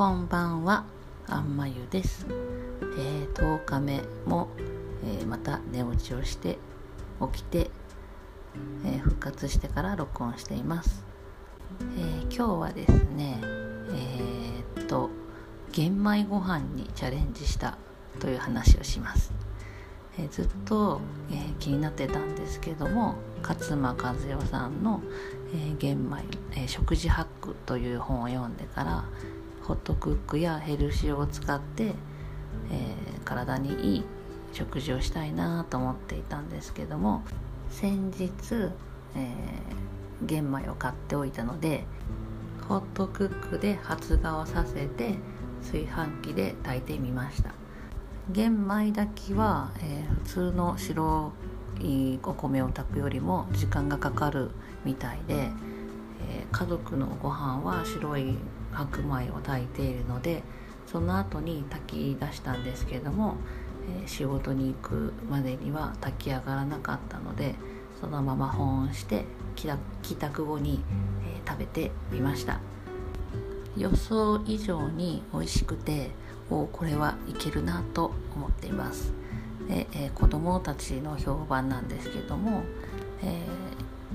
こんばんは、あんまゆです。えー、10日目も、えー、また寝落ちをして起きて、えー、復活してから録音しています。えー、今日はですね、えー、っと玄米ご飯にチャレンジしたという話をします。えずっと、えー、気になってたんですけども勝間和代さんの「えー、玄米、えー、食事ハック」という本を読んでからホットクックやヘルシオを使って、えー、体にいい食事をしたいなと思っていたんですけども先日、えー、玄米を買っておいたのでホットクックで発芽をさせて炊飯器で炊いてみました。玄米炊きは、えー、普通の白いお米を炊くよりも時間がかかるみたいで、えー、家族のご飯は白い白米を炊いているのでその後に炊き出したんですけれども、えー、仕事に行くまでには炊き上がらなかったのでそのまま保温して帰宅後に、えー、食べてみました。予想以上に美味しくておこれはいけるなと思っています。で、えー、子供たちの評判なんですけども、え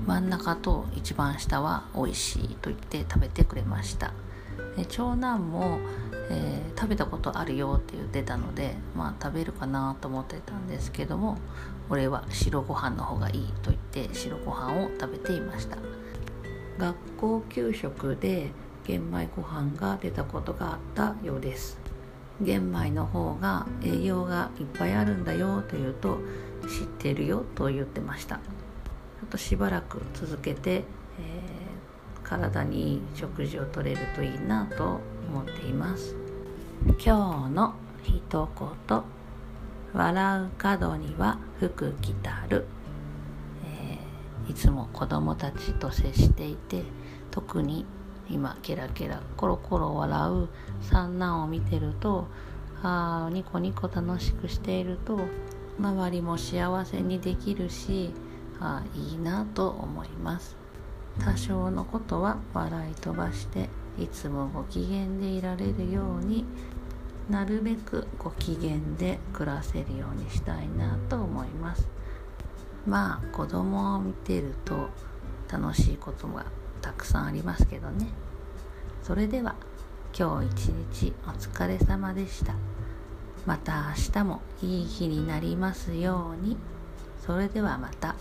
ー、真ん中と一番下は美味しいと言って食べてくれました。で長男も、えー、食べたことあるよって言ってたのでまあ食べるかなと思ってたんですけども俺は白ご飯の方がいいと言って白ご飯を食べていました。学校給食で玄米ご飯が出たことがあったようです。玄米の方が栄養がいっぱいあるんだよと言うと知ってるよと言ってました。ちょっとしばらく続けて、えー、体に食事をとれるといいなと思っています。今日の一言笑う角には福来たる、えー、いつも子供たちと接していて特に今ケラケラコロコロ笑う三男を見てるとあニコニコ楽しくしていると周りも幸せにできるしあいいなと思います。多少のことは笑い飛ばしていつもご機嫌でいられるようになるべくご機嫌で暮らせるようにしたいなと思います。まあ子供を見てると楽しいことがたくさんありますけどね。それでは今日一日お疲れ様でした。また明日もいい日になりますように。それではまた。